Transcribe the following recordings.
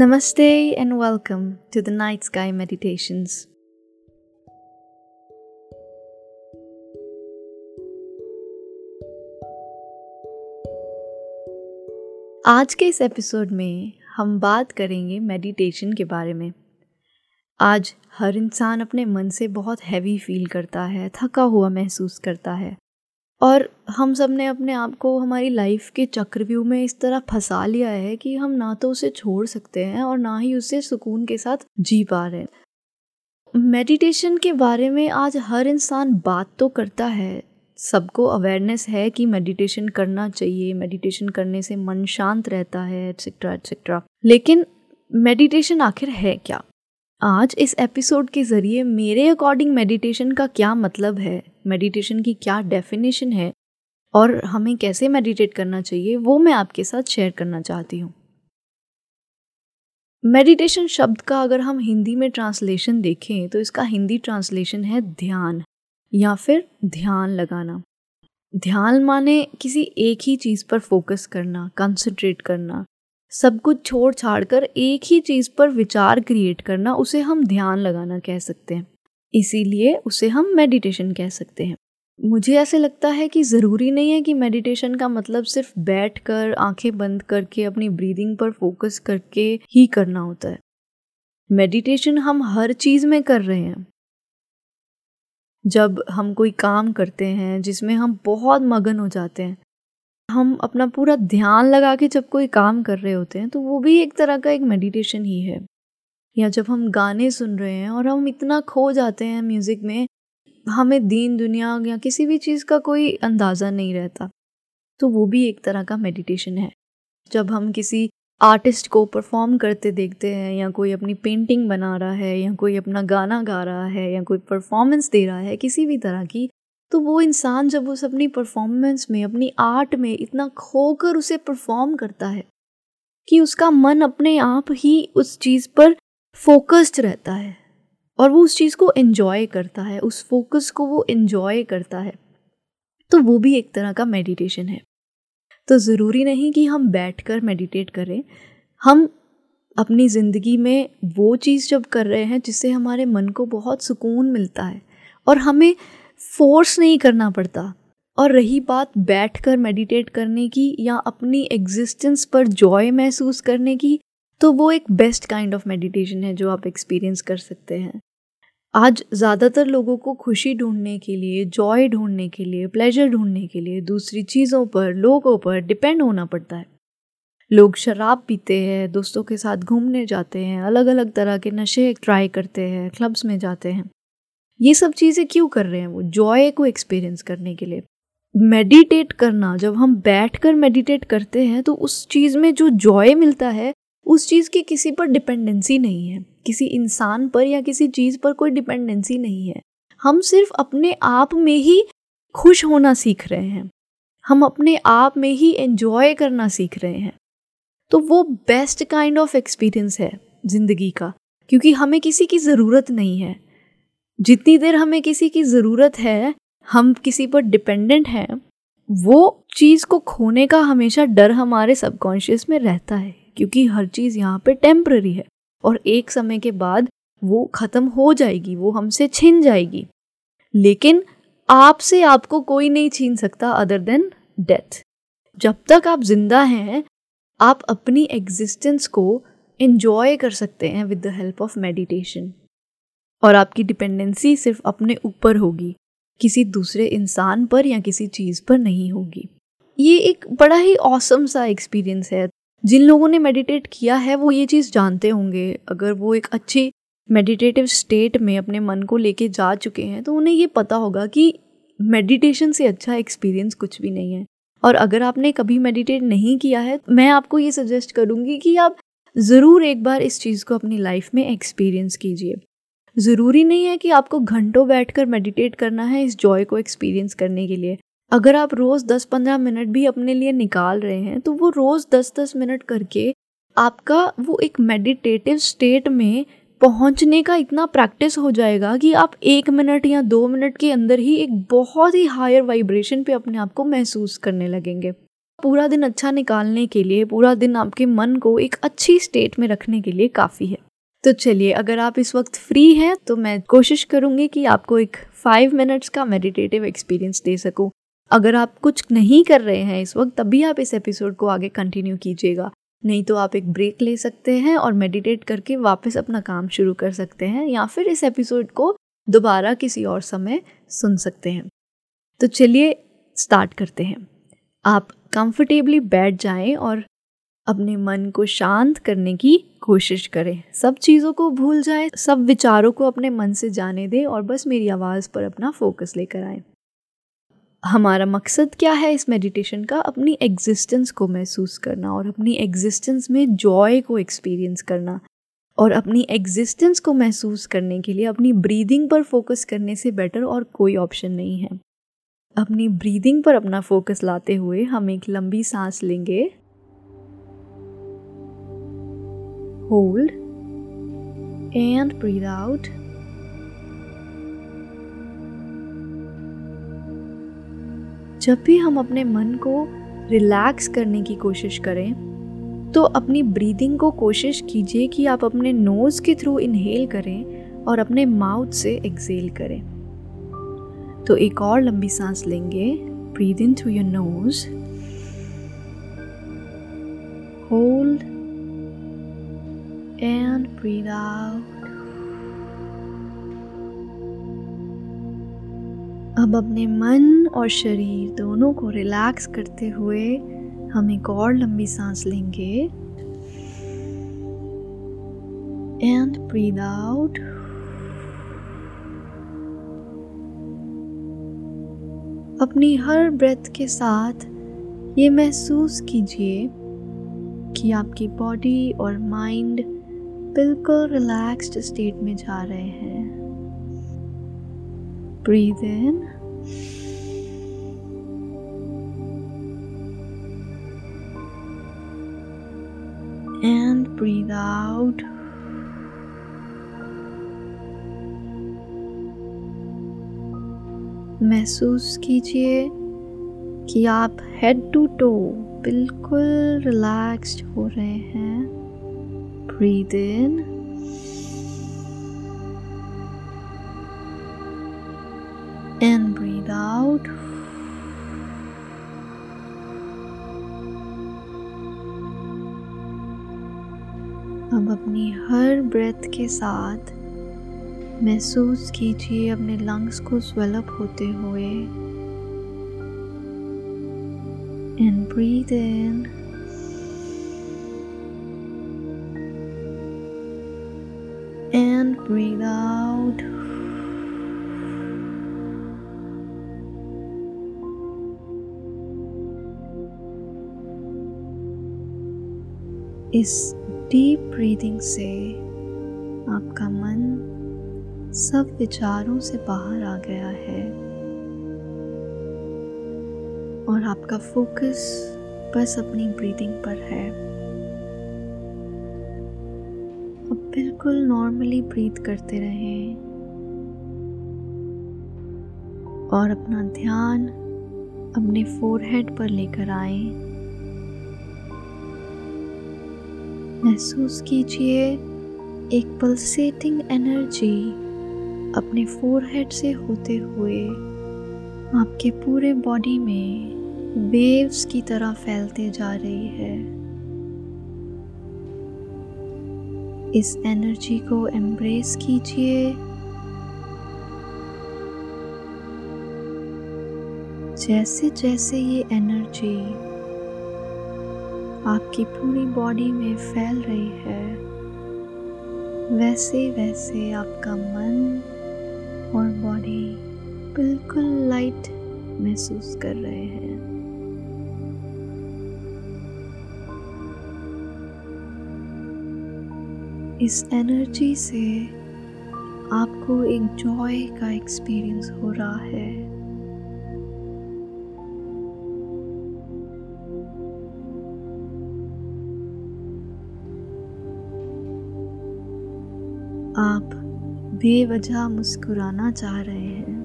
Namaste and welcome to the Night Sky Meditations. आज के इस एपिसोड में हम बात करेंगे मेडिटेशन के बारे में आज हर इंसान अपने मन से बहुत हैवी फील करता है, थका हुआ महसूस करता है और हम सबने अपने आप को हमारी लाइफ के चक्रव्यूह में इस तरह फंसा लिया है कि हम ना तो उसे छोड़ सकते हैं और ना ही उसे सुकून के साथ जी पा रहे हैं। मेडिटेशन के बारे में आज हर इंसान बात तो करता है। सबको अवेयरनेस है कि मेडिटेशन करना चाहिए मेडिटेशन करने से मन शांत रहता है एट्सेट्रा एट्सेट्रा लेकिन मेडिटेशन आखिर है क्या? आज इस एपिसोड के ज़रिए मेरे अकॉर्डिंग मेडिटेशन का क्या मतलब है? मेडिटेशन की क्या डेफिनेशन है? और हमें कैसे मेडिटेट करना चाहिए, वो मैं आपके साथ शेयर करना चाहती हूँ। मेडिटेशन शब्द का अगर हम हिंदी में ट्रांसलेशन देखें तो इसका हिंदी ट्रांसलेशन है ध्यान, या फिर ध्यान लगाना। ध्यान माने किसी एक ही चीज़ पर फोकस करना कंसंट्रेट करना। सब कुछ छोड़ छाड़ कर एक ही चीज़ पर विचार क्रिएट करना, उसे हम ध्यान लगाना कह सकते हैं। इसीलिए उसे हम मेडिटेशन कह सकते हैं। मुझे ऐसे लगता है कि ज़रूरी नहीं है कि मेडिटेशन का मतलब सिर्फ़ बैठ कर आँखें बंद करके, अपनी ब्रीदिंग पर फोकस करके ही करना होता है। मेडिटेशन हम हर चीज़ में कर रहे हैं। जब हम कोई काम करते हैं, जिसमें हम बहुत मगन हो जाते हैं हम अपना पूरा ध्यान लगा के जब कोई काम कर रहे होते हैं तो वो भी एक तरह का एक मेडिटेशन ही है। या जब हम गाने सुन रहे हैं और हम इतना खो जाते हैं म्यूज़िक में, हमें दीन दुनिया या किसी भी चीज़ का कोई अंदाज़ा नहीं रहता। तो वो भी एक तरह का मेडिटेशन है। जब हम किसी आर्टिस्ट को परफॉर्म करते देखते हैं या कोई अपनी पेंटिंग बना रहा है या कोई अपना गाना गा रहा है या कोई परफॉर्मेंस दे रहा है, किसी भी तरह की तो वो इंसान जब उस अपनी परफॉर्मेंस में, अपनी आर्ट में इतना खोकर उसे परफॉर्म करता है कि उसका मन अपने आप ही उस चीज़ पर फोकस्ड रहता है और वो उस चीज़ को एंजॉय करता है, उस फोकस को वो एंजॉय करता है। तो वो भी एक तरह का मेडिटेशन है। तो ज़रूरी नहीं कि हम बैठ कर मेडिटेट करें। हम अपनी ज़िंदगी में वो चीज़ जब कर रहे हैं जिससे हमारे मन को बहुत सुकून मिलता है और हमें फोर्स नहीं करना पड़ता। और रही बात बैठकर मेडिटेट करने की या अपनी एग्जिस्टेंस पर जॉय महसूस करने की तो वो एक बेस्ट काइंड ऑफ़ मेडिटेशन है जो आप एक्सपीरियंस कर सकते हैं। आज ज़्यादातर लोगों को खुशी ढूँढने के लिए जॉय ढूँढने के लिए प्लेजर ढूँढने के लिए दूसरी चीज़ों पर, लोगों पर डिपेंड होना पड़ता है। लोग शराब पीते हैं, दोस्तों के साथ घूमने जाते हैं अलग अलग तरह के नशे ट्राई करते हैं क्लब्स में जाते हैं। ये सब चीज़ें क्यों कर रहे हैं वो? जॉय को एक्सपीरियंस करने के लिए। मेडिटेट करना, जब हम बैठ कर मेडिटेट करते हैं तो उस चीज़ में जो जॉय मिलता है, उस चीज़ की किसी पर डिपेंडेंसी नहीं है। किसी इंसान पर या किसी चीज़ पर कोई डिपेंडेंसी नहीं है। हम सिर्फ़ अपने आप में ही खुश होना सीख रहे हैं। हम अपने आप में ही एंजॉय करना सीख रहे हैं। तो वो बेस्ट काइंड ऑफ़ एक्सपीरियंस है ज़िंदगी का, क्योंकि हमें किसी की ज़रूरत नहीं है। जितनी देर हमें किसी की ज़रूरत है, हम किसी पर डिपेंडेंट हैं, वो चीज़ को खोने का हमेशा डर हमारे सबकॉन्शियस में रहता है, क्योंकि हर चीज़ यहाँ पे टेम्प्ररी है और एक समय के बाद वो ख़त्म हो जाएगी, वो हमसे छिन जाएगी। लेकिन आपसे आपको कोई नहीं छीन सकता अदर देन डेथ जब तक आप ज़िंदा हैं, आप अपनी एग्जिस्टेंस को एंजॉय कर सकते हैं with the help of meditation और आपकी डिपेंडेंसी सिर्फ़ अपने ऊपर होगी। किसी दूसरे इंसान पर या किसी चीज़ पर नहीं होगी। ये एक बड़ा ही औसम सा एक्सपीरियंस है। जिन लोगों ने मेडिटेट किया है, वो ये चीज़ जानते होंगे। अगर वो एक अच्छी मेडिटेटिव स्टेट में अपने मन को लेके जा चुके हैं तो उन्हें ये पता होगा कि मेडिटेशन से अच्छा एक्सपीरियंस कुछ भी नहीं है। और अगर आपने कभी मेडिटेट नहीं किया है मैं आपको ये सजेस्ट करूँगी कि आप ज़रूर एक बार इस चीज़ को अपनी लाइफ में एक्सपीरियंस कीजिए। ज़रूरी नहीं है कि आपको घंटों बैठकर मेडिटेट करना है इस जॉय को एक्सपीरियंस करने के लिए। अगर आप रोज़ 10-15 मिनट भी अपने लिए निकाल रहे हैं तो वो रोज़ 10-10 मिनट करके आपका वो एक मेडिटेटिव स्टेट में पहुँचने का इतना प्रैक्टिस हो जाएगा कि आप एक मिनट या दो मिनट के अंदर ही एक बहुत ही हायर वाइब्रेशन पे अपने आप को महसूस करने लगेंगे। पूरा दिन अच्छा निकालने के लिए, पूरा दिन आपके मन को एक अच्छी स्टेट में रखने के लिए काफ़ी है। तो चलिए, अगर आप इस वक्त फ्री हैं तो मैं कोशिश करूँगी कि आपको एक फाइव मिनट्स का मेडिटेटिव एक्सपीरियंस दे सकूँ। अगर आप कुछ नहीं कर रहे हैं इस वक्त, तभी आप इस एपिसोड को आगे कंटिन्यू कीजिएगा। नहीं तो आप एक ब्रेक ले सकते हैं और मेडिटेट करके वापस अपना काम शुरू कर सकते हैं या फिर इस एपिसोड को दोबारा किसी और समय सुन सकते हैं। तो चलिए स्टार्ट करते हैं। आप कंफर्टेबली बैठ जाएँ और अपने मन को शांत करने की कोशिश करें। सब चीज़ों को भूल जाएँ, सब विचारों को अपने मन से जाने दें और बस मेरी आवाज़ पर अपना फोकस लेकर आएँ। हमारा मकसद क्या है इस मेडिटेशन का? अपनी एग्जिस्टेंस को महसूस करना और अपनी एग्जिस्टेंस में जॉय को एक्सपीरियंस करना। और अपनी एग्जिस्टेंस को महसूस करने के लिए अपनी ब्रीदिंग पर फोकस करने से बेटर और कोई ऑप्शन नहीं है। अपनी ब्रीदिंग पर अपना फोकस लाते हुए हम एक लंबी सांस लेंगे। होल्ड एंड ब्रीद आउट जब भी हम अपने मन को रिलैक्स करने की कोशिश करें तो अपनी ब्रीदिंग को कोशिश कीजिए कि आप अपने नोज़ के थ्रू इनहेल करें और अपने माउथ से एक्सेल करें। तो एक और लंबी सांस लेंगे। Breathe in through your nose hold and breathe out अब अपने मन और शरीर दोनों को रिलैक्स करते हुए हम एक और लंबी सांस लेंगे। एंड ब्रीद आउट अपनी हर ब्रेथ के साथ ये महसूस कीजिए कि आपकी बॉडी और माइंड बिल्कुल रिलैक्स्ड स्टेट में जा रहे हैं। Breathe in and breathe out. महसूस कीजिए कि आप हेड टू टो बिल्कुल रिलैक्स्ड हो रहे हैं। Breathe in and breathe out अब अपनी हर ब्रेथ के साथ महसूस कीजिए अपने लंग्स को स्वेलअप होते हुए। And breathe in breathe out इस डीप ब्रीदिंग से आपका मन सब विचारों से बाहर आ गया है। और आपका फोकस बस अपनी ब्रीदिंग पर है। बिल्कुल नॉर्मली ब्रीथ करते रहें। और अपना ध्यान अपने फोरहेड पर लेकर आए। महसूस कीजिए एक पल्सेटिंग एनर्जी अपने फोरहेड से होते हुए आपके पूरे बॉडी में वेव्स की तरह फैलते जा रही है। इस एनर्जी को एम्ब्रेस कीजिए। जैसे जैसे ये एनर्जी आपकी पूरी बॉडी में फैल रही है, वैसे वैसे आपका मन और बॉडी बिल्कुल लाइट महसूस कर रहे हैं। इस एनर्जी से आपको एक जॉय का एक्सपीरियंस हो रहा है। आप बेवजह मुस्कुराना चाह रहे हैं।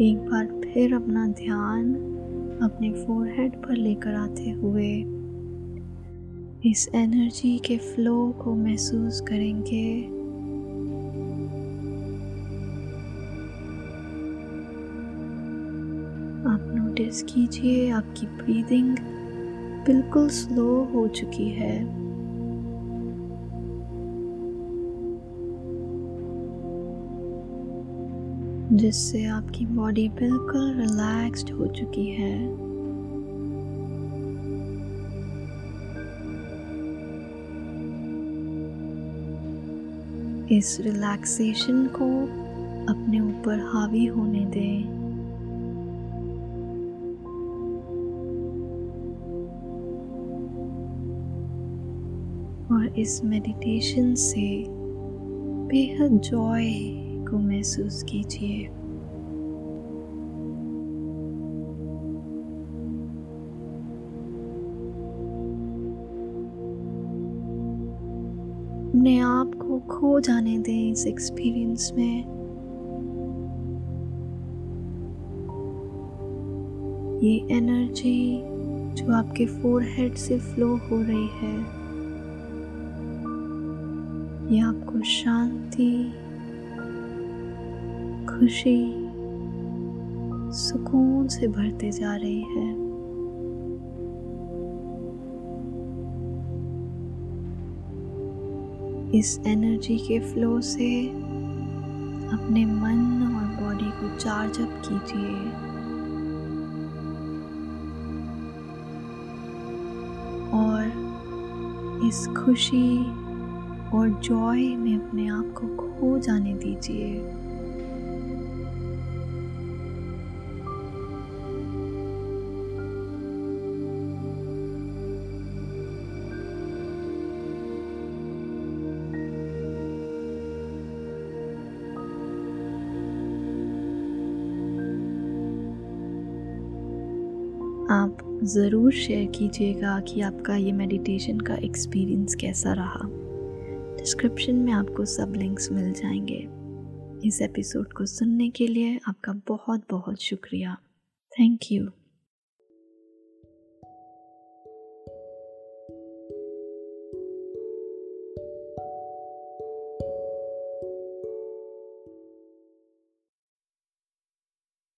एक बार फिर अपना ध्यान अपने फोरहेड पर लेकर आते हुए इस एनर्जी के फ्लो को महसूस करेंगे। आप नोटिस कीजिए, आपकी ब्रीदिंग बिल्कुल स्लो हो चुकी है। जिससे आपकी बॉडी बिल्कुल रिलैक्स्ड हो चुकी है। इस रिलैक्सेशन को अपने ऊपर हावी होने दें। और इस मेडिटेशन से बेहद जॉय महसूस कीजिए। अपने आप को खो जाने दें इस एक्सपीरियंस में। ये एनर्जी जो आपके फोरहेड से फ्लो हो रही है, ये आपको शांति खुशी सुकून से भरते जा रही है। इस एनर्जी के फ्लो से अपने मन और बॉडी को चार्ज अप कीजिए। और इस खुशी और जॉय में अपने आप को खो जाने दीजिए। ज़रूर शेयर कीजिएगा कि आपका ये मेडिटेशन का एक्सपीरियंस कैसा रहा। डिस्क्रिप्शन में आपको सब लिंक्स मिल जाएँगे। इस एपिसोड को सुनने के लिए आपका बहुत बहुत शुक्रिया। Thank you